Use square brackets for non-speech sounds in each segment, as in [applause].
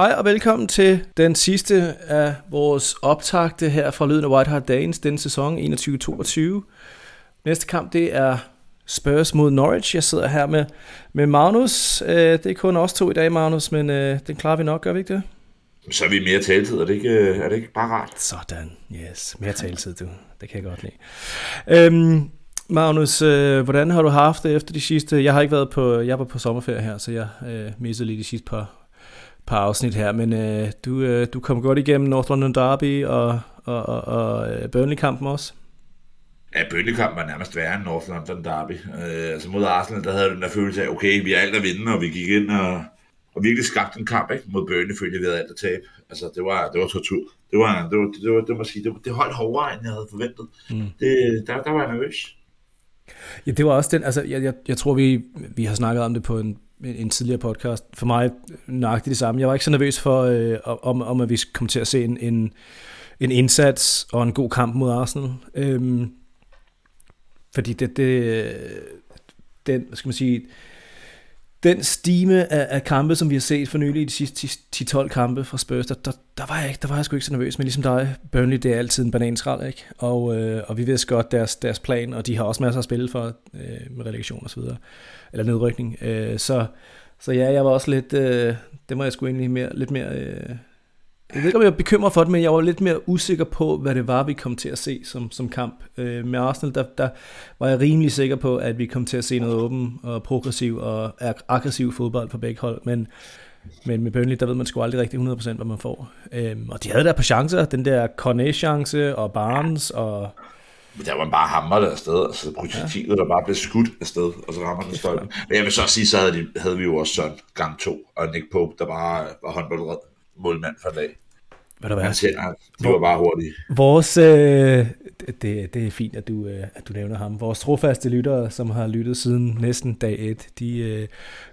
Hej og velkommen til den sidste af vores optagte her fra Lyden af White Hart Danes denne sæson 21-22. Næste kamp det er Spurs mod Norwich. Jeg sidder her med, med Magnus. Øh, det er kun os to i dag, Magnus, men øh, den klarer vi nok, gør vi ikke det? Så er vi mere taletid, er det ikke, er det ikke bare rart? Sådan, yes. Mere taletid, du. Det kan jeg godt lide. Øhm, Magnus, øh, hvordan har du haft det efter de sidste... Jeg har ikke været på... Jeg var på sommerferie her, så jeg øh, missede lige de sidste par, par afsnit her, men øh, du, øh, du kom godt igennem North London Derby og, og, og, og øh, Burnley-kampen også. Ja, Burnley-kampen var nærmest værre end North London Derby. Øh, altså mod Arsenal, der havde du den der følelse af, okay, vi er alt at vinde, og vi gik ind og, og virkelig skabte en kamp ikke? mod Burnley, følte vi havde alt at tabe. Altså, det var, det var tortur. Det var, det var, det var, det var, sige, det, var, det holdt hårdere, end jeg havde forventet. Mm. Det, der, der var jeg nervøs. Ja, det var også den, altså jeg, jeg, jeg tror, vi, vi har snakket om det på en, en tidligere podcast. For mig nøjagtigt det samme. Jeg var ikke så nervøs for, øh, om, om at vi kom til at se en, en, en indsats og en god kamp mod Arsenal. Øhm, fordi det, det, den, hvad skal man sige, den stime af, af kampe, som vi har set for nylig i de sidste 10-12 kampe fra Spurs, der, der, der, var jeg ikke, der var jeg sgu ikke så nervøs, men ligesom dig, Burnley, det er altid en bananskrald, ikke? Og, øh, og vi ved godt deres, deres plan, og de har også masser at spille for øh, med relegation og så videre, eller nedrykning. Øh, så, så ja, jeg var også lidt, øh, det må jeg sgu egentlig mere, lidt mere øh, jeg ved ikke, om jeg er bekymret for det, men jeg var lidt mere usikker på, hvad det var, vi kom til at se som, som kamp. Øh, med Arsenal, der, der var jeg rimelig sikker på, at vi kom til at se noget åben og progressiv og aggressiv fodbold på begge hold, men, men med Burnley, der ved man sgu aldrig rigtig 100% hvad man får. Øh, og de havde der på chancer, den der Cornet-chance og Barnes og... Men der var bare hammer der afsted, altså projektilet, ja. der bare blev skudt afsted, og så rammer den stolpen. Men jeg vil så sige, så havde, de, havde vi jo også sådan gang to, og Nick Pope, der bare var håndboldred målmand for dag. Hvad der var? Tænder, de var bare hurtige. Vores, øh, det, det er fint, at du, øh, at du nævner ham. Vores trofaste lyttere, som har lyttet siden næsten dag 1, de øh,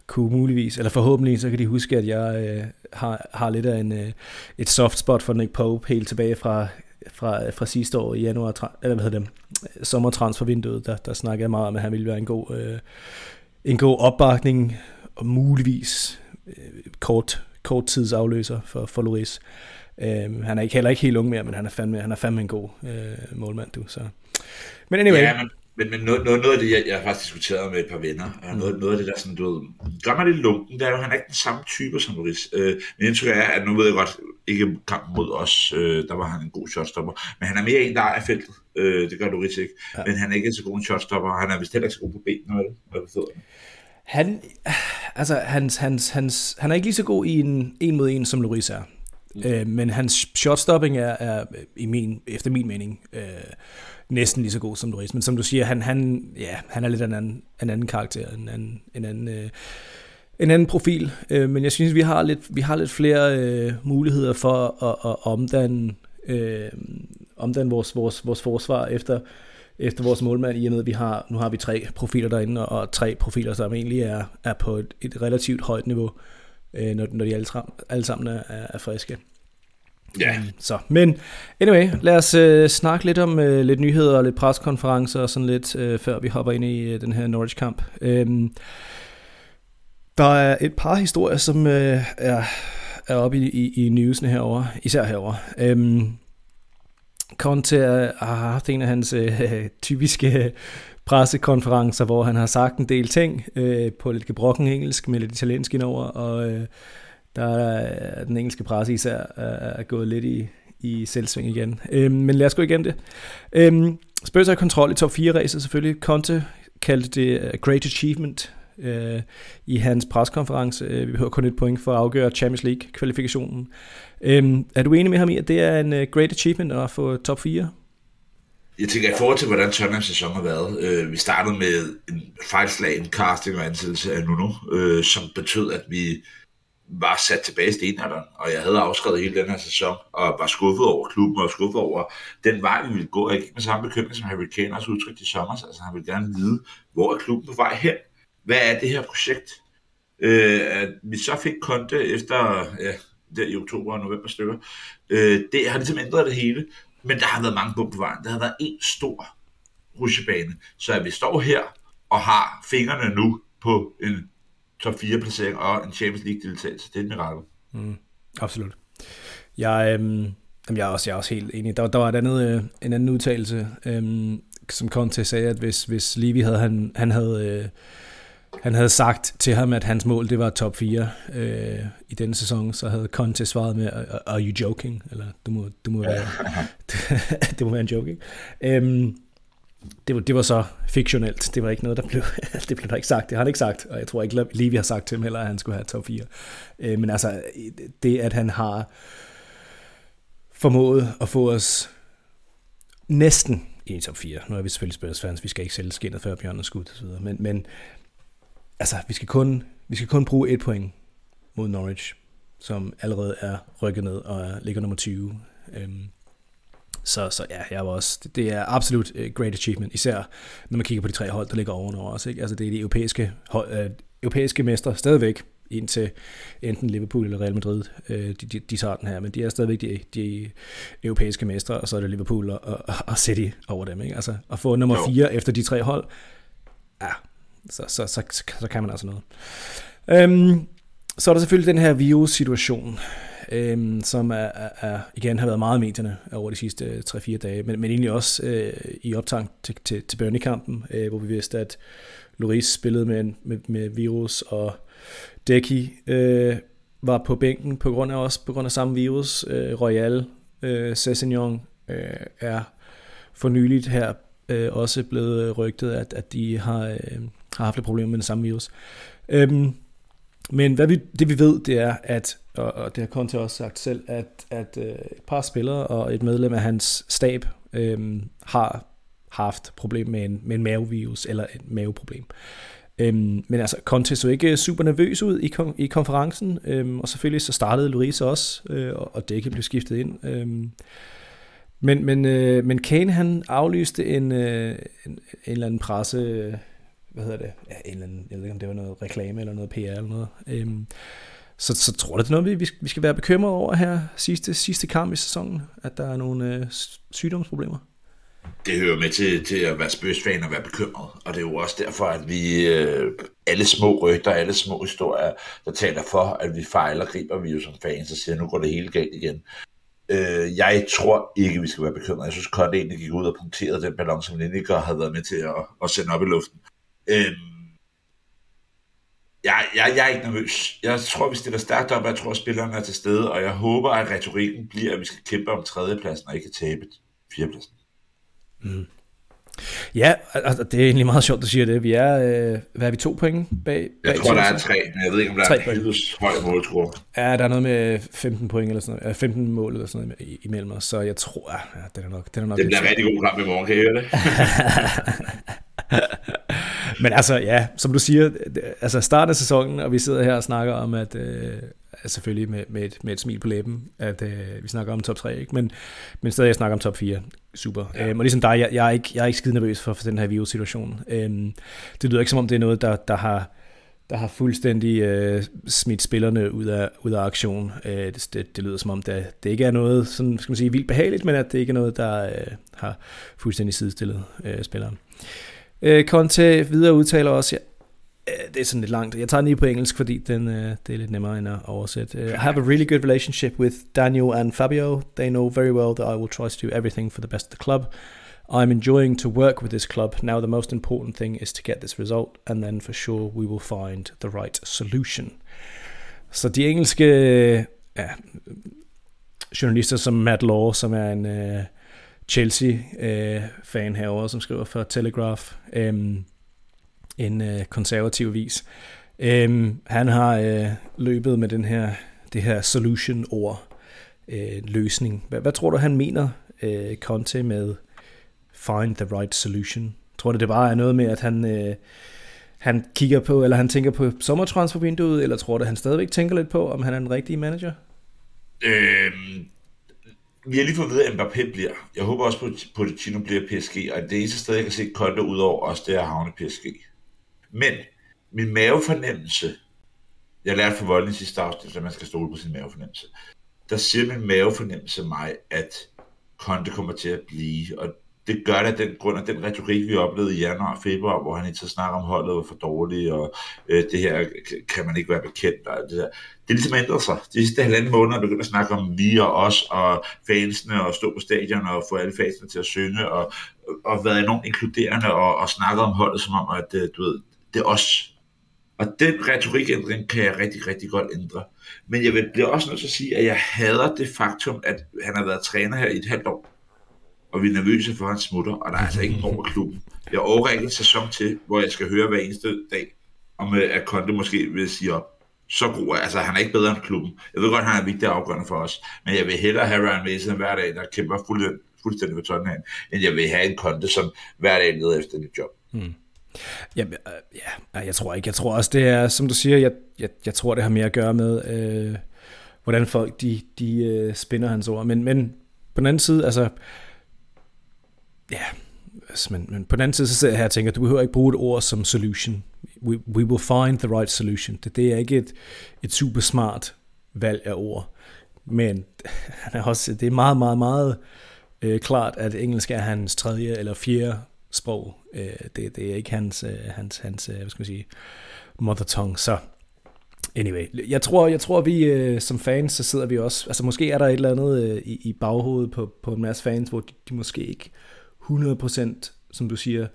kunne muligvis, eller forhåbentlig, så kan de huske, at jeg øh, har, har lidt af en, øh, et soft spot for Nick Pope helt tilbage fra, fra, fra sidste år i januar, eller hvad hedder det, sommertransfervinduet, der, der snakkede jeg meget om, at han ville være en god, øh, en god opbakning, og muligvis øh, kort, kort tids afløser for, for Loris. Øh, han er ikke, heller ikke helt ung mere, men han er fandme, han er fandme en god øh, målmand, du. Så. Men anyway. Ja, men, men, men noget, noget, noget af det, jeg, jeg har faktisk diskuteret med et par venner, og mm. noget, noget af det der sådan, du ved, gør mig lidt lunken, det er jo, han er ikke den samme type som Loris. Øh, men indtryk er, at nu ved jeg godt, ikke kampen mod os, øh, der var han en god shotstopper, men han er mere en, der er feltet. Øh, det gør Loris ikke. Ja. Men han er ikke så god en shotstopper, han er vist heller ikke så god på benene, hvad det fødderne. Han, altså, hans, hans, hans, han er ikke lige så god i en en mod en, som Loris er. Øh, men hans shotstopping er, er i min, efter min mening øh, næsten lige så god som Loris. Men som du siger, han, han, ja, han er lidt en anden, en anden karakter, en anden, en anden, øh, en anden profil. Øh, men jeg synes, vi har lidt, vi har lidt flere øh, muligheder for at, at omdanne, øh, omdanne vores, vores, vores forsvar efter, efter vores målmand, i og med, at vi har, nu har vi tre profiler derinde, og, og tre profiler, som egentlig er, er på et, et relativt højt niveau øh, når, når de alle, alle sammen er, er friske. Ja. Yeah. Så, men anyway, lad os øh, snakke lidt om øh, lidt nyheder og lidt preskonferencer og sådan lidt, øh, før vi hopper ind i øh, den her Norwich-kamp. Øhm, der er et par historier, som øh, er, er oppe i, i, i newsene herover, især herover. Øhm, Conte har haft en af hans øh, [laughs] typiske pressekonferencer, hvor han har sagt en del ting øh, på lidt gebrokken engelsk med lidt italiensk indover, og øh, der er den engelske presse især er, er gået lidt i, i selvsving igen. Øh, men lad os gå igen det. Øh, Spurs er kontrol i top 4-ræset selvfølgelig. Conte kaldte det a great achievement øh, i hans preskonference. Øh, vi behøver kun et point for at afgøre Champions League-kvalifikationen. Øh, er du enig med ham i, at det er en øh, great achievement at få top 4? Jeg tænker, i forhold til, hvordan Tottenhams sæson har været, øh, vi startede med en fejlslagen casting og ansættelse af Nuno, øh, som betød, at vi var sat tilbage i stenalderen, og jeg havde afskrevet hele den her sæson, og var skuffet over klubben, og skuffet over den vej, vi ville gå. Jeg gik med samme bekymring, som Harry Kane også udtrykte i sommer, altså han ville gerne vide, hvor er klubben på vej hen? Hvad er det her projekt? Øh, at vi så fik Konte efter, ja, der i oktober og november stykker, øh, det har ligesom ændret det hele, men der har været mange bump på vejen. Der har været en stor rutsjebane. Så at vi står her og har fingrene nu på en top 4 placering og en Champions League deltagelse, det er et mirakel. Mm. Absolut. Jeg, øhm, jeg, er også, jeg er også helt enig. Der, der var et andet, øh, en anden udtalelse, øhm, som Conte sagde, at hvis, hvis Levy havde, han, han havde... Øh, han havde sagt til ham, at hans mål det var top 4 øh, i denne sæson, så havde Conte svaret med, are you joking? Eller, du må, du må være, [laughs] det må være en joke, ikke? Øhm, det, var, det var så fiktionelt. Det var ikke noget, der blev, [laughs] det blev der ikke sagt. Det har han ikke sagt, og jeg tror ikke, Levi har sagt til ham heller, at han skulle have top 4. Øh, men altså, det at han har formået at få os næsten i top 4. Nu er vi selvfølgelig spørgsmål, vi skal ikke sælge skinnet før Bjørn er skudt osv. Men, men altså, vi skal, kun, vi skal kun bruge et point mod Norwich, som allerede er rykket ned og er, ligger nummer 20. Øhm, så, så ja, jeg var også, det, det er absolut uh, great achievement, især når man kigger på de tre hold, der ligger ovenover os. Ikke? Altså det er de europæiske, hold, uh, europæiske mestre stadigvæk, indtil enten Liverpool eller Real Madrid, uh, de, de, de tager den her, men de er stadigvæk de, de europæiske mestre, og så er det Liverpool og, og, og City over dem. Ikke? Altså at få nummer 4 efter de tre hold, ja, så, så, så, så, så kan man altså noget. Øhm, så er der selvfølgelig den her virus-situation, øhm, som er, er, er, igen har været meget i medierne over de sidste 3-4 dage, men, men egentlig også øh, i optang til, til, til Burnley-kampen, øh, hvor vi vidste, at Loris spillede med, med, med virus, og Deki øh, var på bænken på grund af også på grund af samme virus. Øh, Royal øh, Cessignon øh, er for nyligt her øh, også blevet rygtet, at, at de har, øh, har haft et problem med den samme virus. Øhm, men hvad vi, det vi ved, det er, at, og, og det har Conte også sagt selv, at, at øh, et par spillere og et medlem af hans stab øh, har haft problem med en, med en mavevirus eller et maveproblem. Øhm, men altså, Conte så ikke super nervøs ud i, kon- i konferencen, øhm, og selvfølgelig så startede Louise også, øh, og Dække blev skiftet ind. Øhm, men, men, øh, men Kane han aflyste en, øh, en, en eller anden presse, hvad hedder det, ja, en eller anden, jeg ved ikke om det var noget reklame eller noget PR eller noget. Øhm, så, så tror jeg, det er noget, vi, vi skal være bekymret over her sidste, sidste kamp i sæsonen, at der er nogle øh, sygdomsproblemer. Det hører med til, til at være spøsfan og være bekymret, og det er jo også derfor, at vi øh, alle små rygter, alle små historier, der taler for, at vi fejler, griber vi jo som fans og siger, nu går det hele galt igen. Øh, jeg tror ikke, vi skal være bekymrede. Jeg synes, Conte egentlig gik ud og punkterede den ballon, som Lineker havde været med til at, at sende op i luften. Øh, jeg, jeg, jeg er ikke nervøs. Jeg tror, vi stiller stærkt op, og jeg tror, at spillerne er til stede, og jeg håber, at retorikken bliver, at vi skal kæmpe om tredjepladsen og ikke tabe fjerdepladsen. Mm. Ja, altså, det er egentlig meget sjovt, at du siger det. Vi er, øh, hvad er vi, to point bag? bag jeg tror, der er tre, men jeg ved ikke, om der tre er en høj målscore. Ja, der er noget med 15 point eller sådan noget, 15 mål eller sådan noget imellem os, så jeg tror, ja, det er nok... Det, er nok det bliver rigtig god kamp i morgen, kan I høre det? [laughs] [laughs] Men altså, ja, som du siger, altså starten af sæsonen, og vi sidder her og snakker om, at øh, selvfølgelig med, med, et, med et smil på læben, at øh, vi snakker om top 3, ikke? Men, men stadig jeg snakker om top 4. Super. Ja. Øhm, og ligesom dig, jeg, jeg, er ikke, jeg er ikke skide nervøs for, for den her virus-situation. Øhm, det lyder ikke som om, det er noget, der, der har der har fuldstændig øh, smidt spillerne ud af, ud af aktion. Øh, det, det, det lyder som om, det, det ikke er noget sådan, skal man sige, vildt behageligt, men at det ikke er noget, der øh, har fuldstændig sidestillet øh, spilleren. Øh, Øh, Conte videre udtaler også, ja, øh, det er sådan lidt langt. Jeg tager den lige på engelsk, fordi den, øh, det er lidt nemmere end at oversætte. Uh, I have a really good relationship with Daniel and Fabio. They know very well that I will try to do everything for the best of the club. I'm enjoying to work with this club. Now the most important thing is to get this result, and then for sure we will find the right solution. Så de engelske ja, journalister som Matt Law, som er en Øh, Chelsea-fan øh, herovre, som skriver for Telegraph, øh, en øh, konservativ vis. Øh, han har øh, løbet med den her, det her solution-ord, øh, løsning. Hvad, hvad tror du, han mener, øh, Conte, med find the right solution? Tror du, det bare er noget med, at han... Øh, han kigger på, eller han tænker på sommertransfervinduet, eller tror du, han stadigvæk tænker lidt på, om han er en rigtig manager? Øhm, vi har lige fået at vide, at Mbappé bliver. Jeg håber også på, at Pochettino bliver PSG, og det eneste sted, jeg kan se Konto ud over os, det er at havne PSG. Men min mavefornemmelse, jeg lærte for volden i sidste afsnit, at man skal stole på sin mavefornemmelse. Der siger min mavefornemmelse mig, at Konte kommer til at blive, og det gør det af den grund af den retorik, vi oplevede i januar og februar, hvor han ikke så snakker om holdet var for dårligt, og øh, det her kan man ikke være bekendt. Og det, der. det er ligesom ændret sig. De sidste halvanden måneder begynder begyndt at snakke om vi og os og fansene, og stå på stadion og få alle fansene til at synge, og, og været enormt inkluderende, og, og snakke om holdet som om, at øh, du ved, det er os. Og den retorikændring kan jeg rigtig, rigtig godt ændre. Men jeg vil blive også nødt til at sige, at jeg hader det faktum, at han har været træner her i et halvt år og vi er nervøse for, at han smutter, og der er altså ikke over klubben. Jeg overrækker en sæson til, hvor jeg skal høre hver eneste dag, om øh, at Konte måske vil sige op. Så god er, altså han er ikke bedre end klubben. Jeg ved godt, at han er vigtig afgørende for os, men jeg vil hellere have Ryan Mason hver dag, der kæmper fuldstændig, fuldstændig for Tottenham, end jeg vil have en Conte, som hver dag leder efter et job. Hmm. Ja, øh, ja, jeg tror ikke. Jeg tror også, det er, som du siger, jeg, jeg, jeg tror, det har mere at gøre med, øh, hvordan folk de, de øh, spinder hans ord. Men, men på den anden side, altså, ja, altså, men, men på den anden side, så sidder jeg her og tænker, du behøver ikke bruge et ord som solution. We, we will find the right solution. Det, det er ikke et, et super smart valg af ord. Men [laughs] han er også, det er meget, meget, meget øh, klart, at engelsk er hans tredje eller fjerde sprog. Øh, det, det er ikke hans, øh, hans, hans øh, hvad skal man sige, mother tongue. Så anyway, jeg tror, jeg tror vi øh, som fans, så sidder vi også, altså måske er der et eller andet øh, i, i baghovedet på, på en masse fans, hvor de, de måske ikke 100%, som du siger,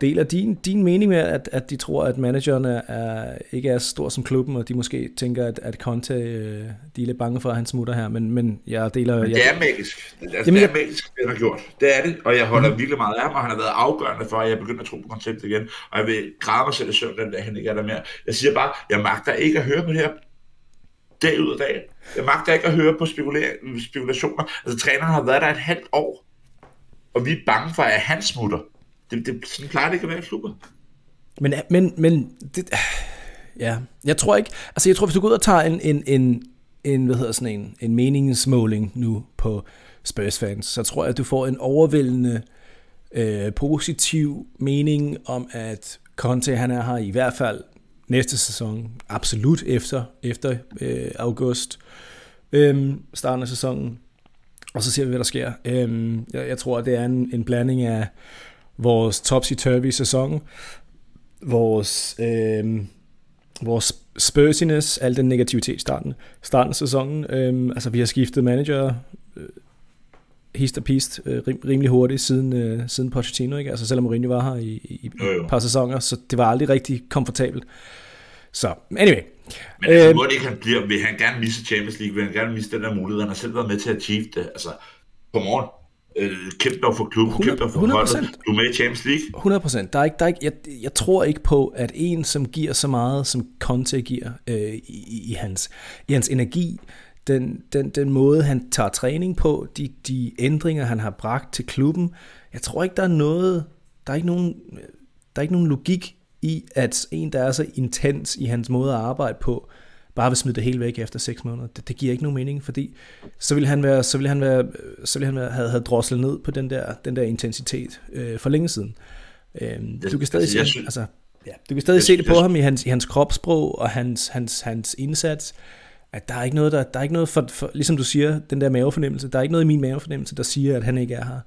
deler din, din mening med, at, at de tror, at manageren er, ikke er så stor som klubben, og de måske tænker, at, at Conte, øh, de er lidt bange for, at han smutter her, men, men jeg deler... Men det jeg, er magisk. Altså, Jamen, det er magisk, det han har gjort. Det er det, og jeg holder mm. virkelig meget af ham, og han har været afgørende for, at jeg begynder at tro på konceptet igen, og jeg vil græde mig selv i søvn den dag, han ikke er der mere. Jeg siger bare, jeg magter ikke at høre på det her dag ud af dag. Jeg magter ikke at høre på spekulationer. Altså, træneren har været der et halvt år, og vi er bange for, at han smutter. Det, det, sådan plejer det ikke at være i klubber. Men, men, men det, ja, jeg tror ikke, altså jeg tror, hvis du går ud og tager en, en, en, en hvad hedder sådan en, en meningsmåling nu på Spurs fans, så tror jeg, at du får en overvældende øh, positiv mening om, at Conte han er her i hvert fald næste sæson, absolut efter, efter øh, august, øh, starten af sæsonen. Og så ser vi, hvad der sker. Øhm, jeg, jeg tror, det er en, en blanding af vores topsy-turvy sæson, vores, øhm, vores spursiness, al den negativitet starten, starten af sæsonen. Øhm, altså, vi har skiftet manager øh, hist og pist øh, rim, rimelig hurtigt siden, øh, siden Pochettino, ikke? Altså, selvom Mourinho var her i, i, i et par sæsoner, så det var aldrig rigtig komfortabelt. Så, anyway. Men altså, øh, må det ikke, han bliver, vil han gerne misse Champions League, vil han gerne misse den der mulighed, han har selv været med til at achieve det, altså, på morgen. Øh, kæmpe dog for klubben, kæmpe dog for 100%. holdet, du er med i Champions League. 100% Der er ikke, der er ikke, jeg, jeg tror ikke på, at en, som giver så meget, som Conte giver øh, i, i, hans, i hans energi, den, den, den måde, han tager træning på, de, de ændringer, han har bragt til klubben, jeg tror ikke, der er noget, der er ikke nogen, der er ikke nogen logik i, at en, der er så intens i hans måde at arbejde på, bare vil smide det hele væk efter 6 måneder. Det, det giver ikke nogen mening, fordi så ville han være, så ville han være, så ville han være, have, have droslet ned på den der, den der intensitet øh, for længe siden. Øh, du kan stadig altså, se, altså, ja, du kan stadig se det på ham i hans, i hans kropssprog og hans, hans, hans indsats, at der er ikke noget, der, der er ikke noget for, for, ligesom du siger, den der mavefornemmelse, der er ikke noget i min mavefornemmelse, der siger, at han ikke er her,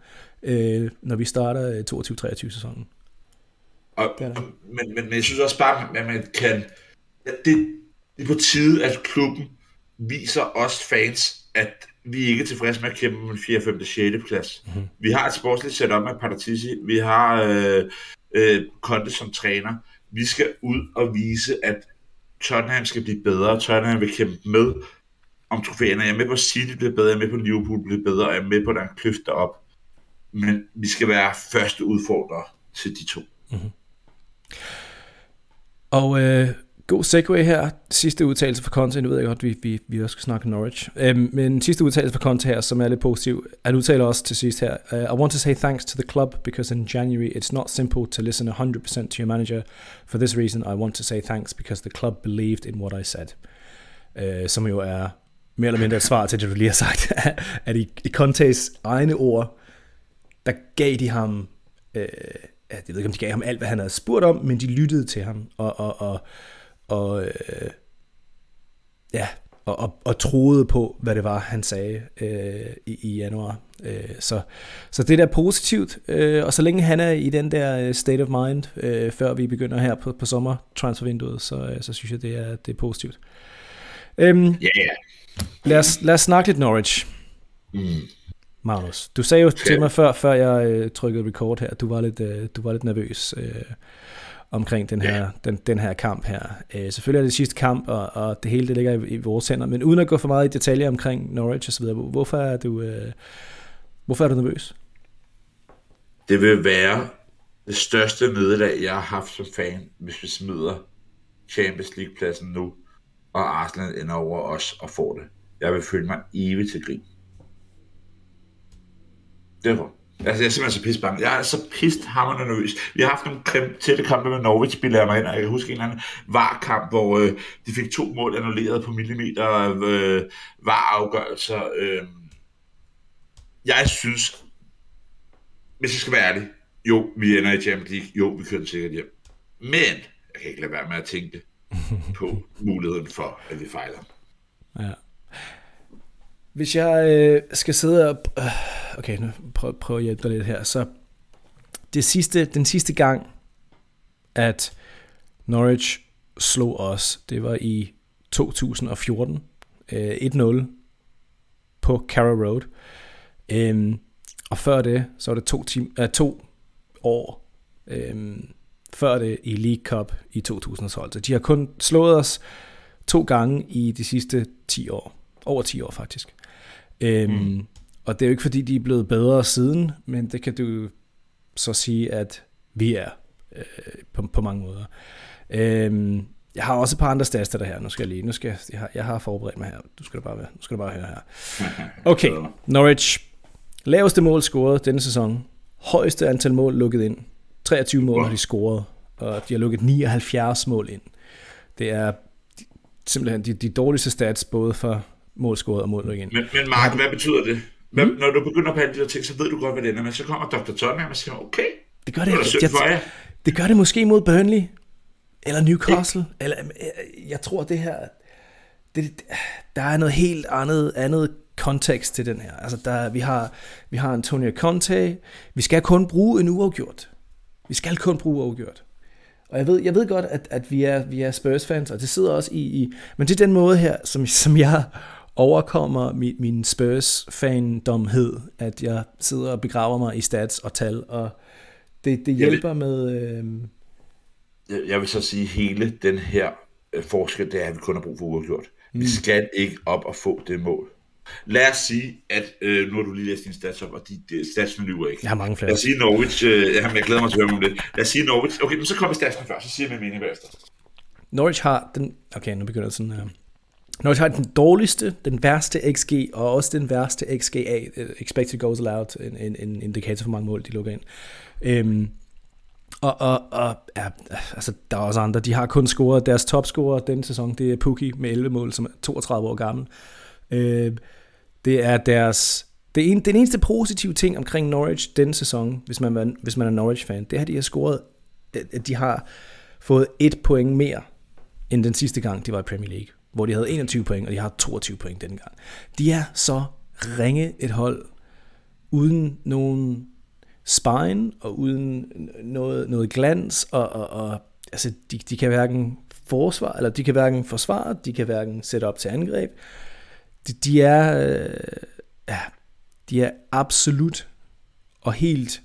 øh, når vi starter 22-23 sæsonen. Og, det det. Men, men, men jeg synes også bare, at man kan... At det, det er på tide, at klubben viser os fans, at vi ikke er tilfredse med at kæmpe med en 4., 5., 6. plads. Mm-hmm. Vi har et sportsligt setup med Paratisi. Vi har øh, øh, Conte som træner. Vi skal ud og vise, at Tottenham skal blive bedre. Tottenham vil kæmpe med om trofæerne. Jeg er med på, City bliver bedre. Jeg er med på, Liverpool bliver bedre. Jeg er med på, at der er en kløft derop. Men vi skal være første udfordrer til de to. Mm-hmm. Og øh, god segue her. Sidste udtalelse for Conte. Nu ved jeg godt, vi, vi, vi også skal snakke Norwich. Um, men sidste udtalelse for Conte her, som er lidt positiv. Han udtaler også til sidst her. Uh, I want to say thanks to the club because in January it's not simple to listen 100% to your manager. For this reason I want to say thanks because the club believed in what I said. Uh, som jo er mere eller mindre et svar til det, du lige har sagt. [laughs] at i, i Contes egne ord, der gav de ham... Uh, jeg ved ikke, om de gav ham alt, hvad han havde spurgt om, men de lyttede til ham, og, og, og, og øh, ja, og, og, og troede på, hvad det var, han sagde øh, i, i januar. Øh, så, så det er da positivt, øh, og så længe han er i den der øh, state of mind, øh, før vi begynder her på, på sommertransfervinduet, så, øh, så synes jeg, det er, det er positivt. Øhm, ja. lad, os, lad os snakke lidt Norwich. Mm. Magnus, du sagde jo til mig før, før jeg øh, trykkede record her, du var lidt, øh, du var lidt nervøs øh, omkring den her, Ja. den, den her kamp her. Øh, selvfølgelig er det sidste kamp, og, og det hele det ligger i, i vores hænder, men uden at gå for meget i detaljer omkring Norwich osv., hvorfor er du, øh, hvorfor er du nervøs? Det vil være det største nederlag, jeg har haft som fan, hvis vi smider Champions League-pladsen nu, og Arsenal ender over os og får det. Jeg vil føle mig evigt til grin. Derfor. Altså, jeg er simpelthen så pisse bange. Jeg er så pist hammerende nervøs. Vi har haft nogle krem, tætte kampe med Norwich, spiller jeg mig ind, og jeg kan huske en eller anden var-kamp, hvor øh, de fik to mål annulleret på millimeter øh, var-afgørelser. Øh. Jeg synes, hvis jeg skal være ærlig, jo, vi ender i Champions League, jo, vi kører sikkert hjem. Men jeg kan ikke lade være med at tænke på [laughs] muligheden for, at vi fejler. Ja. Hvis jeg øh, skal sidde og... Øh, okay, nu prøv, prøv at hjælpe dig lidt her. Så det sidste, den sidste gang, at Norwich slog os, det var i 2014. Øh, 1-0 på Carrow Road. Øhm, og før det, så var det to, tim, äh, to år øhm, før det i League Cup i 2012. Så de har kun slået os to gange i de sidste 10 år. Over 10 år faktisk. Øhm, mm. Og det er jo ikke fordi, de er blevet bedre siden, men det kan du så sige, at vi er øh, på, på mange måder. Øhm, jeg har også et par andre stats til det her. Nu skal jeg lige, nu skal jeg, jeg, har, jeg har forberedt mig her. Du skal da bare, nu skal du bare høre her. [laughs] Okay, Norwich. Laveste mål scoret denne sæson. Højeste antal mål lukket ind. 23 mål har de scoret, og de har lukket 79 mål ind. Det er simpelthen de, de dårligste stats, både for mål scoret og mål lukket ind. Men, men Mark, hvad betyder det? Hvad, mm. Når du begynder på alle de der ting, så ved du godt, hvad det ender med. Så kommer Dr. Tottenham og siger, okay, Det gør det det, jeg, jeg, det gør det måske mod Burnley, eller Newcastle, eller øh, jeg tror det her, det, der er noget helt andet, andet kontekst til den her. Altså der, vi har, vi har Antonio Conte, vi skal kun bruge en uafgjort. Vi skal kun bruge uafgjort. Og jeg ved, jeg ved godt, at, at vi er, vi er Spurs-fans, og det sidder også i, i... Men det er den måde her, som, som jeg overkommer min, min Spurs-fandomhed, at jeg sidder og begraver mig i stats og tal, og det, det vil- hjælper med... Øh, Jeg, jeg vil så sige, hele den her øh, forskel, det er, at vi kun har brug for uafgjort. Mm. Vi skal ikke op og få det mål. Lad os sige, at øh, nu har du lige læst dine stats op, og de, de statsene lyver ikke. jeg har mange flere. Lad os sige Norwich, øh, jamen, jeg glæder mig til at høre om det. Lad os sige Norwich, okay, men så kommer statsene først, så siger jeg min mening bagefter. Norwich har den... Okay, nu begynder det sådan her. Norwich har den dårligste, den værste XG, og også den værste XGA, øh, Expected Goals Allowed, en, en, en indikator for mange mål, de lukker ind. Øhm, og, og, og ja, altså, der er også andre, de har kun scoret, deres topscorer denne sæson, det er Pukki med 11 mål, som er 32 år gammel. Øh, det er deres... Det en, den eneste positive ting omkring Norwich denne sæson, hvis man, hvis man er Norwich-fan, det er, at de har scoret, at de har fået et point mere, end den sidste gang, de var i Premier League, hvor de havde 21 point, og de har 22 point denne gang. De er så ringe et hold, uden nogen spine, og uden noget, noget glans, og, og, og altså, de, de kan hverken forsvar, eller de kan hverken forsvare, de kan hverken sætte op til angreb. De, de er, øh, ja, de er absolut og helt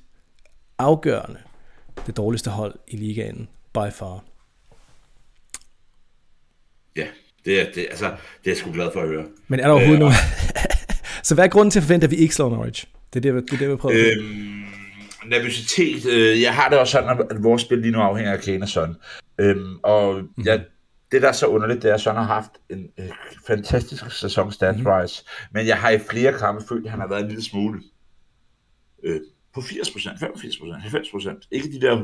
afgørende det dårligste hold i ligaen, by far. Ja, det er, det, altså, det er jeg sgu glad for at høre. Men er der overhovedet Øh, nogen... [laughs] så hvad er grunden til at forvente, at vi ikke slår Norwich? Det er det, det, er det vi prøver øh, Øhm, nervøsitet, øh, jeg har det også sådan, at- at vores spil lige nu afhænger af Kane og Son. Øhm, og Mhm. jeg, det, der er så underligt, det er, at Son har haft en øh, fantastisk sæson stats-wise, Mhm. men jeg har i flere kampe følt, at han har været en lille smule øh, på 80%, 85%, 90%. Ikke de der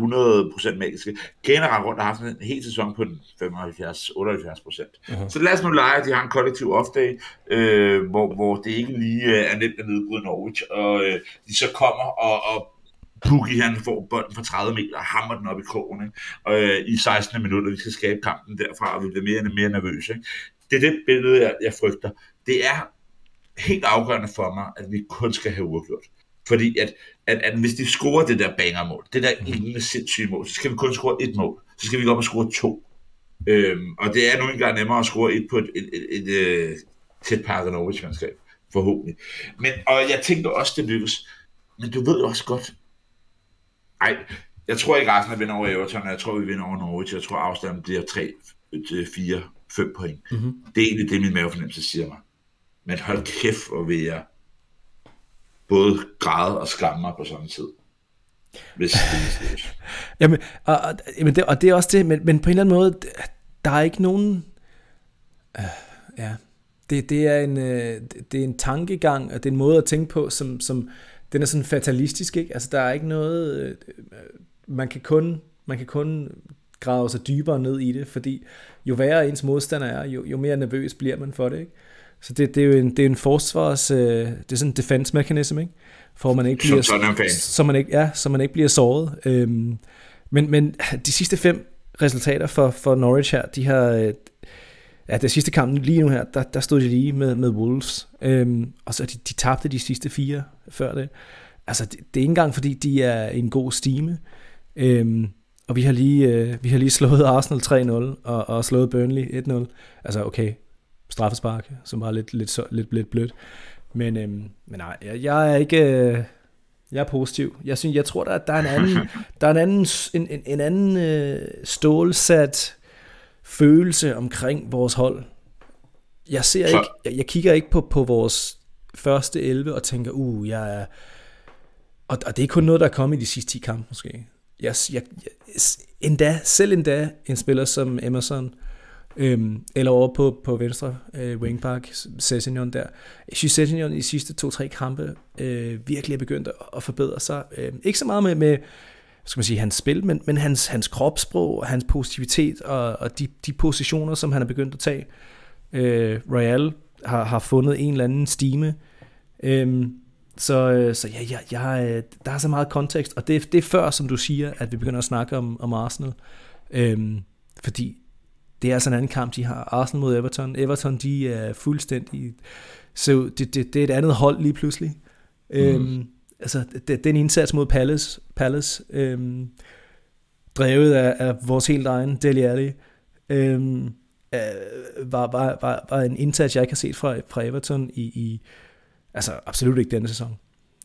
100% magiske. Kane har rundt og haft en hel sæson på den 75-78%. Uh-huh. Så lad os nu lege, at de har en kollektiv off-day, øh, hvor, hvor det ikke lige øh, er nemt at nedbryde Norwich, og øh, de så kommer og, og Pukki han får bolden fra 30 meter og hammer den op i krogen ikke? Og, øh, i 16. minutter, vi skal skabe kampen derfra, og vi bliver mere og mere nervøse. Ikke? Det er det billede, jeg, jeg frygter. Det er helt afgørende for mig, at vi kun skal have uafgjort. Fordi at, at, at hvis de scorer det der bangermål, det der ingen sindssyge mål, så skal vi kun score et mål. Så skal vi gå op og score to. Øhm, og det er nu engang nemmere at score et på et, et, et, et, et tæt pakket Norwich-mandskab. Forhåbentlig. Men, og jeg tænkte også, det lykkes. Men du ved jo også godt, ej, jeg tror ikke, Arsenal vinder over Everton, jeg tror, vi vinder over Norwich. Jeg tror, afstanden bliver 3, 4, 5 point. Mm-hmm. Det er egentlig det, min mavefornemmelse siger mig. Men hold kæft, hvor vil jeg både græde og skamme mig på samme tid. Hvis det er [laughs] jamen, og, og, jamen det, og det er også det, men, men på en eller anden måde, der er ikke nogen... Øh, ja, det, det, er en, øh, det er en tankegang, og det er en måde at tænke på, som, som den er sådan fatalistisk, ikke? Altså, der er ikke noget... Øh, man kan kun, man kan kun grave sig dybere ned i det, fordi jo værre ens modstander er, jo, jo mere nervøs bliver man for det, ikke? Så det, det er jo en, det er en forsvars, øh, det er sådan en defense mechanism, ikke? For man ikke bliver, så man ikke, ja, så man ikke bliver såret. Øhm, men, men de sidste fem resultater for, for Norwich her, de har, øh, ja, det sidste kamp lige nu her, der, der stod de lige med, med Wolves, øhm, og så de, de tabte de sidste fire før det. Altså, det, det er ikke engang, fordi de er en god stime, øhm, og vi har lige, øh, vi har lige slået Arsenal 3-0, og, og slået Burnley 1-0. Altså, okay, straffespark, som var lidt, lidt, lidt, lidt blødt. Men, øhm, men nej, jeg, jeg er ikke... Øh, jeg er positiv. Jeg synes, jeg tror, der, der er en anden, [laughs] der er en anden, en, en, en anden øh, stålsat følelse omkring vores hold. Jeg ser ikke, jeg, jeg kigger ikke på, på vores første 11 og tænker, uh, jeg er... Og, og det er kun noget, der er kommet i de sidste 10 kampe, måske. Jeg, jeg, jeg, endda, selv endda en spiller som Emerson, Øhm, eller over på, på venstre øh, wingback, Sessignon der. Jeg synes, Sessignon i de sidste to-tre kampe øh, virkelig er begyndt at, at forbedre sig. Øh, ikke så meget med, med skal man sige, hans spil, men, men hans, hans kropssprog, hans positivitet og, og de, de positioner, som han er begyndt at tage. Øh, Royal har, har fundet en eller anden stime. Øhm, så, øh, så ja, ja, ja, øh, der er så meget kontekst, og det, det er før, som du siger, at vi begynder at snakke om, om Arsenal. Øhm, fordi det er altså en anden kamp, de har. Arsenal mod Everton. Everton, de er fuldstændig... Så det, det, det er et andet hold lige pludselig. Mm. Øhm, altså, det, den indsats mod Palace, Palace øhm, drevet af, af vores helt egen Deli Alli, øhm, øh, var, var, var, var en indsats, jeg ikke har set fra, fra Everton i, i altså absolut ikke denne sæson.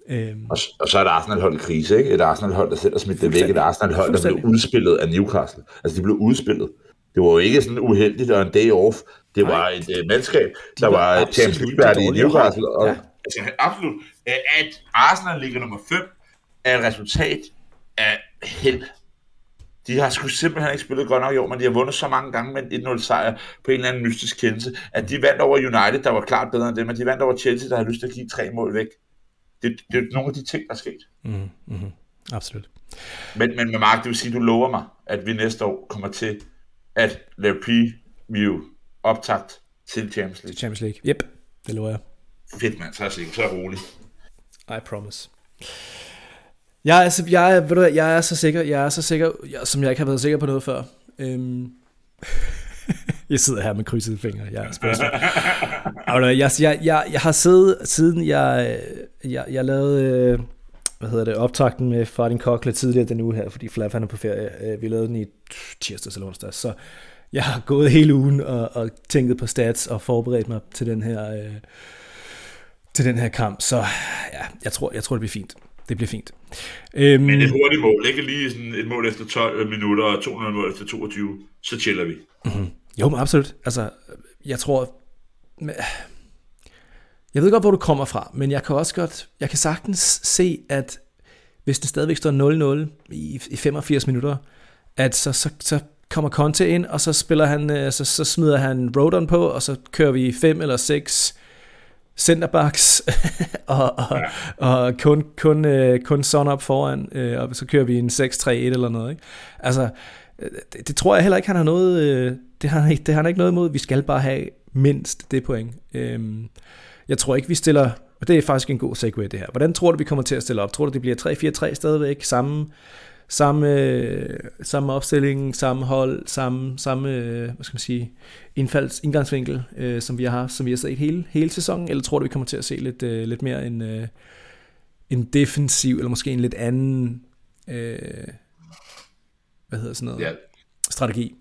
Øhm. Og, og så er det Arsenal-hold i krise, ikke? Et Arsenal-hold, der selv har smidt det væk. Et Arsenal-hold, der blev udspillet af Newcastle. Altså, de blev udspillet. Det var jo ikke sådan uheldigt og en day off. Det var Nej. et uh, mandskab, der var, var Champions League i Newcastle. Og, ja. altså, absolut. At Arsenal ligger nummer 5 er et resultat af held. De har sgu simpelthen ikke spillet godt nok i år, men de har vundet så mange gange med en 1-0 sejr på en eller anden mystisk kendelse, at de vandt over United, der var klart bedre end dem, men de vandt over Chelsea, der har lyst til at give tre mål væk. Det, det er nogle af de ting, der er sket. Mm, hmm Absolut. Men, men med Mark, det vil sige, at du lover mig, at vi næste år kommer til at lave preview optakt til Champions League. Champions League, yep, det lover jeg. Fedt mand, så er jeg, så er rolig. I promise. Jeg er, altså, jeg, er, ved du hvad, jeg er så sikker, jeg er så sikker, jeg, som jeg ikke har været sikker på noget før. Øhm, [laughs] jeg sidder her med krydsede fingre. Jeg, [laughs] jeg, jeg, jeg, jeg, jeg har siddet, siden jeg, jeg, jeg lavede hvad hedder det, optakten med Farting Cock lidt tidligere den uge her, fordi Flav han er på ferie. Øh, vi lavede den i tirsdag eller onsdag, så jeg har gået hele ugen og, og tænket på stats og forberedt mig til den her, øh, til den her kamp. Så ja, jeg tror, jeg tror, det bliver fint. Det bliver fint. Øhm, Men et hurtigt mål, ikke lige sådan et mål efter 12 minutter og 200 mål efter 22, så chiller vi. Mm-hmm. Jo, men absolut. Altså, jeg tror, jeg ved godt, hvor du kommer fra, men jeg kan også godt, jeg kan sagtens se, at hvis det stadigvæk står 0-0 i, i 85 minutter, at så, så, så kommer Conte ind, og så spiller han, øh, så, så smider han Rodon på, og så kører vi fem eller seks centerbacks, [laughs] og, og, og kun, kun, øh, kun Son op foran, øh, og så kører vi en 6-3-1 eller noget. Ikke? Altså, det, det tror jeg heller ikke, han har noget, det har, det har han ikke noget imod. Vi skal bare have mindst det point. Øhm, jeg tror ikke, vi stiller, og det er faktisk en god segue det her. Hvordan tror du, vi kommer til at stille op? Tror du, det bliver 3-4-3 stadigvæk? Samme, samme, øh, samme opstilling, samme hold, samme, samme øh, hvad skal man sige, indfalds, indgangsvinkel, øh, som vi har haft, som vi har set hele, hele sæsonen, eller tror du, vi kommer til at se lidt, øh, lidt mere en, øh, en defensiv, eller måske en lidt anden, øh, hvad hedder sådan noget, Ja, strategi?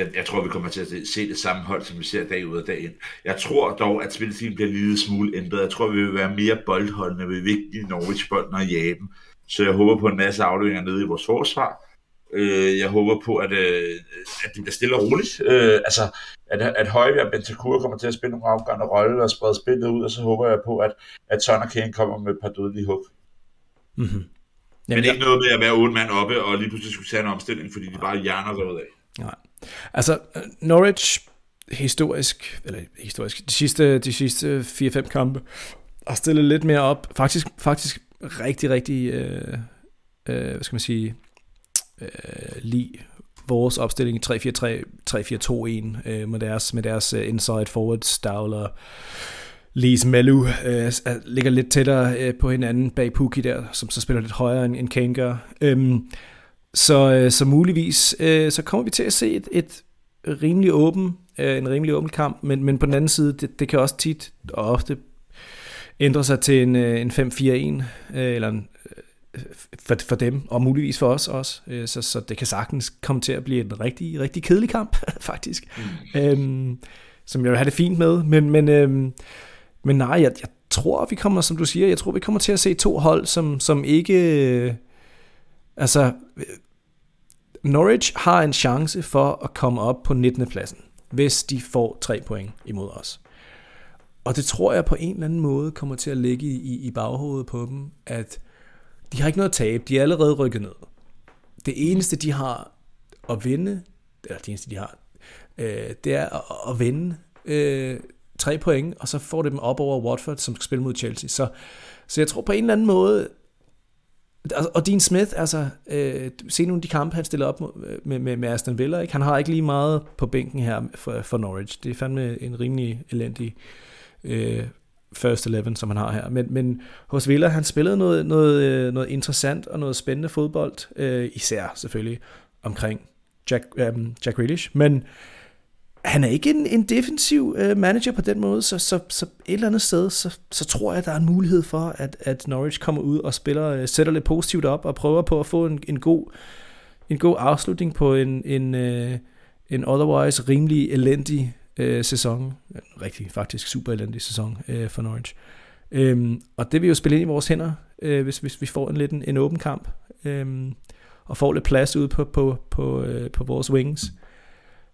Jeg, jeg tror, vi kommer til at se det samme hold, som vi ser dag ud af dag ind. Jeg tror dog, at spilletiden bliver en lille smule ændret. Jeg tror, vi vil være mere boldholdende ved vigtige Norwich-bolden og jage dem. Så jeg håber på en masse afleveringer nede i vores forsvar. Øh, jeg håber på, at, øh, at det bliver stille og roligt. Øh, altså, at, at Højbjerg og Bentancur kommer til at spille nogle afgørende rolle og sprede spillet ud, og så håber jeg på, at, at Son og Kane kommer med et par dødelige hug. Mm-hmm. Men Jamen, ikke noget med at være otte mand oppe, og lige pludselig skulle tage en omstilling, fordi de bare hjerner derud af. Nej. Altså, øh, Norwich historisk, eller historisk, de sidste, de sidste 4-5 kampe, har stillet lidt mere op. Faktisk, faktisk rigtig, rigtig, øh, øh, hvad skal man sige, øh, lige vores opstilling 3-4-3, 3-4-2-1 øh, med deres, med deres øh, inside forward style og Lise Melu øh, ligger lidt tættere øh, på hinanden bag Puki der, som så spiller lidt højere end, end Kane gør. Øhm, så, øh, så muligvis, øh, så kommer vi til at se et, et rimelig åben, øh, en rimelig åben kamp, men, men på den anden side, det, det kan også tit og ofte ændre sig til en, øh, en 5-4-1, øh, eller en, øh, for, for dem, og muligvis for os også. Øh, så, så det kan sagtens komme til at blive en rigtig, rigtig kedelig kamp, [laughs] faktisk. Mm. Øhm, som jeg vil have det fint med, men, men, øhm, men nej, jeg, jeg tror, vi kommer, som du siger, jeg tror, vi kommer til at se to hold, som, som ikke... Øh, altså, Norwich har en chance for at komme op på 19. pladsen, hvis de får tre point imod os. Og det tror jeg på en eller anden måde kommer til at ligge i, i baghovedet på dem, at de har ikke noget at tabe, de er allerede rykket ned. Det eneste, de har at vinde, eller det eneste, de har, øh, det er at, at vinde øh, tre point, og så får det dem op over Watford, som skal spille mod Chelsea. Så, så jeg tror på en eller anden måde, Altså, og Dean Smith, altså, øh, se nu de kampe, han stiller op med, med, med Aston Villa, ikke? han har ikke lige meget på bænken her for, for Norwich. Det er fandme en rimelig elendig øh, first 11, som han har her. Men, men hos Villa, han spillede noget, noget, øh, noget interessant og noget spændende fodbold, øh, især selvfølgelig omkring Jack, øh, Jack Grealish, men han er ikke en, en defensiv øh, manager på den måde, så, så, så et eller andet sted, så, så tror jeg, der er en mulighed for, at, at Norwich kommer ud og spiller, øh, sætter lidt positivt op og prøver på at få en, en, god, en god afslutning på en, en, øh, en otherwise rimelig elendig øh, sæson. Rigtig, faktisk super elendig sæson øh, for Norwich. Øhm, og det vil jo spille ind i vores hænder, øh, hvis, hvis vi får en lidt en, en åben kamp, øh, og får lidt plads ude på, på, på, øh, på vores wings.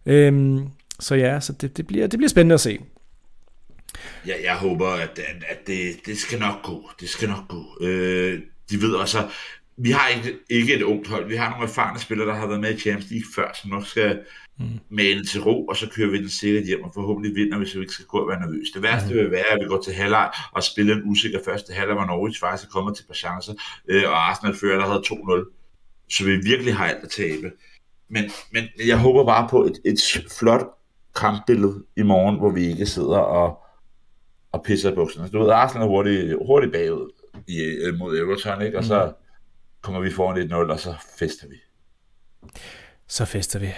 Øhm, så ja, så det, det, bliver, det bliver spændende at se. Ja, jeg håber, at, at, at det, det skal nok gå. Det skal nok gå. Øh, de ved også, vi har ikke, ikke et ungt hold. Vi har nogle erfarne spillere, der har været med i Champions League før, som nok skal mm. male til ro, og så kører vi den sikkert hjem, og forhåbentlig vinder, hvis vi ikke skal gå og være nervøs. Det værste mm. vil være, at vi går til halvleg og spiller en usikker første halvleg, hvor Norwich faktisk er kommet til et par chancer, øh, og Arsenal fører, der havde 2-0. Så vi virkelig har alt at tabe. Men, men jeg håber bare på et, et flot kampbillede i morgen, hvor vi ikke sidder og, og pisser i bukserne. Du ved, Arsenal er hurtigt, hurtigt bagud i, øh, mod Everton, ikke? og så kommer vi foran 1-0, og så fester vi. Så fester vi.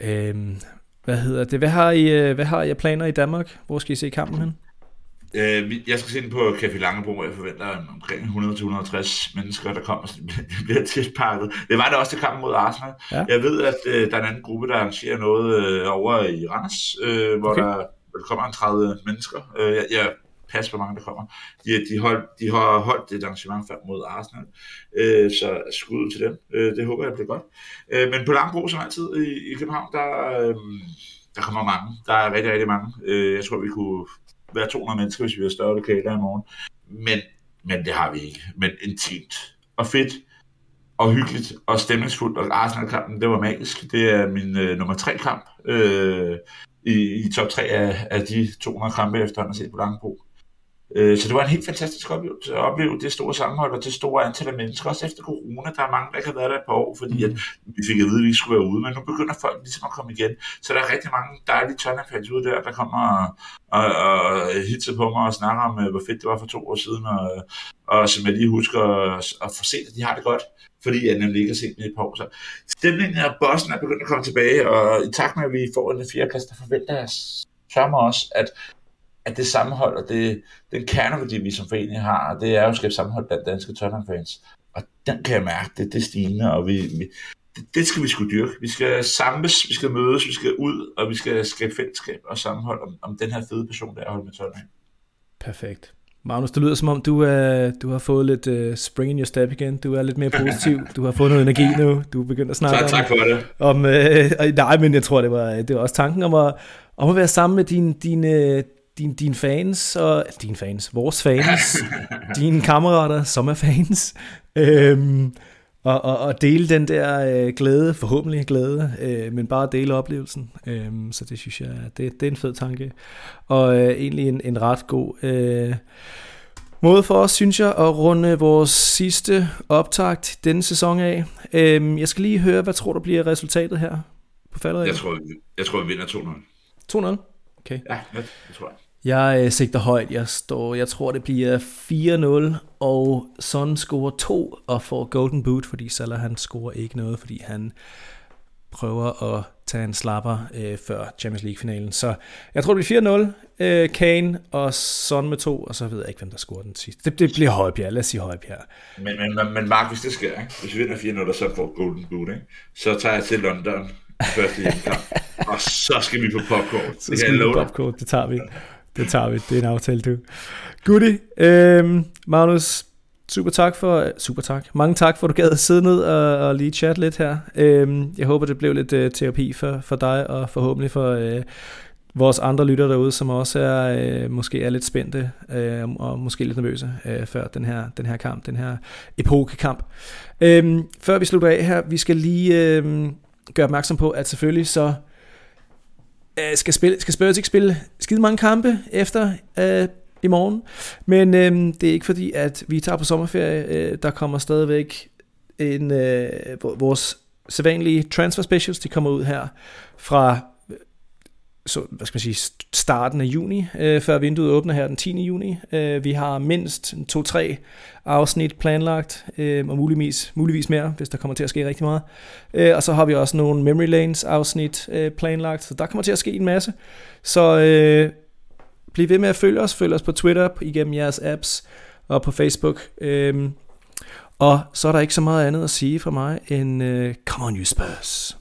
Øhm, hvad hedder det? Hvad har, I, øh, hvad har I planer i Danmark? Hvor skal I se kampen hen? Øh, jeg skal se den på Café Langebro, hvor jeg forventer omkring 100-150 mennesker, der kommer. Det bliver tilpakket. Det var det også til kampen mod Arsenal. Ja. Jeg ved, at øh, der er en anden gruppe, der arrangerer noget øh, over i Randers, øh, hvor okay. der, der kommer en 30 mennesker. Øh, jeg, jeg passer, hvor mange der kommer. De, de, hold, de har holdt et arrangement frem mod Arsenal, øh, så skud til dem. Øh, det håber jeg bliver godt. Øh, men på Langebro, som altid i, i København, der, øh, der kommer mange. Der er rigtig, rigtig mange. Øh, jeg tror, vi kunne være 200 mennesker, hvis vi har større lokaler i morgen. Men, men det har vi ikke. Men intimt og fedt og hyggeligt og stemningsfuldt. Og Arsenal-kampen, det var magisk. Det er min øh, nummer tre kamp øh, i, i top 3 af, af de 200 kampe, efter han har set på Langebro. Øh, så det var en helt fantastisk oplevelse at opleve det store sammenhold og det store antal af mennesker, også efter corona. Der er mange, der ikke har været der et par år, fordi at mm. vi fik at vide, at vi ikke skulle være ude, men nu begynder folk ligesom at komme igen. Så der er rigtig mange dejlige Tottenham-fans ude der, der kommer og, og, og hitser på mig og snakker om, øh, hvor fedt det var for to år siden, og, og som jeg lige husker at få set, at de har det godt fordi jeg nemlig ikke har set dem i et par år. Så stemningen af bossen er begyndt at komme tilbage, og i takt med, at vi får en fjerdeplads, der forventer jeg sørger også, at at det sammenhold og det, den kerneværdi, vi som forening har, det er jo at skabe sammenhold blandt danske Tottenham-fans. Og den kan jeg mærke, det, det er stigende, og vi, vi, det, det skal vi skulle dyrke. Vi skal samles, vi skal mødes, vi skal ud, og vi skal skabe fællesskab og sammenhold om, om den her fede person, der er holdt med Tottenham. Perfekt. Magnus, det lyder som om, du, er, du har fået lidt uh, spring in your step igen. Du er lidt mere [laughs] positiv. Du har fået noget energi nu. Du er begyndt at snakke tak, tak for det. om... uh, nej, men jeg tror, det var, det var også tanken om at, om at være sammen med dine, dine, din, din fans, og din fans, vores fans, [laughs] dine kammerater, som er fans, øhm, og, og, og dele den der øh, glæde, forhåbentlig glæde, øh, men bare dele oplevelsen. Øhm, så det synes jeg, det, det er en fed tanke, og øh, egentlig en, en ret god øh, måde for os, synes jeg, at runde vores sidste optakt denne sæson af. Øhm, jeg skal lige høre, hvad tror du bliver resultatet her på faldet? Jeg tror, jeg tror, vi vinder 2-0. 2-0? Okay. Ja, det tror jeg. Jeg øh, sigter højt. Jeg, står, jeg tror, det bliver 4-0, og Son scorer 2 og får Golden Boot, fordi Salah han scorer ikke noget, fordi han prøver at tage en slapper øh, før Champions League-finalen. Så jeg tror, det bliver 4-0. Øh, Kane og Son med 2, og så ved jeg ikke, hvem der scorer den sidste. Det, det bliver Højbjerg. Lad os sige Højbjerg. Men, men, men Mark, hvis det sker, ikke? hvis vi vinder 4-0 og så får Golden Boot, ikke? så tager jeg til London første hjemmekamp, [laughs] og så skal vi på popcorn. Så skal vi på popcorn, det tager vi. Det tager vi. Det er en aftale, du. Goodie. Øhm, Magnus, super tak for... Super tak. Mange tak for, at du gad at sidde ned og, og lige chat lidt her. Øhm, jeg håber, det blev lidt øh, terapi for, for dig, og forhåbentlig for Øh, vores andre lytter derude, som også er øh, måske er lidt spændte øh, og måske lidt nervøse øh, før den her, den her kamp, den her epokekamp. Øhm, før vi slutter af her, vi skal lige øh, gøre opmærksom på, at selvfølgelig så øh, skal, spille, skal Spurs ikke spille skide mange kampe efter øh, i morgen. Men øh, det er ikke fordi, at vi tager på sommerferie. Øh, der kommer stadigvæk en, øh, vores sædvanlige transfer specials, de kommer ud her fra så, hvad skal man sige, starten af juni, øh, før vinduet åbner her den 10. juni. Øh, vi har mindst to-tre afsnit planlagt, øh, og muligvis, muligvis mere, hvis der kommer til at ske rigtig meget. Øh, og så har vi også nogle Memory Lanes afsnit øh, planlagt, så der kommer til at ske en masse. Så øh, bliv ved med at følge os. Følg os på Twitter, igennem jeres apps og på Facebook. Øh, og så er der ikke så meget andet at sige fra mig end, øh, come on you Spurs.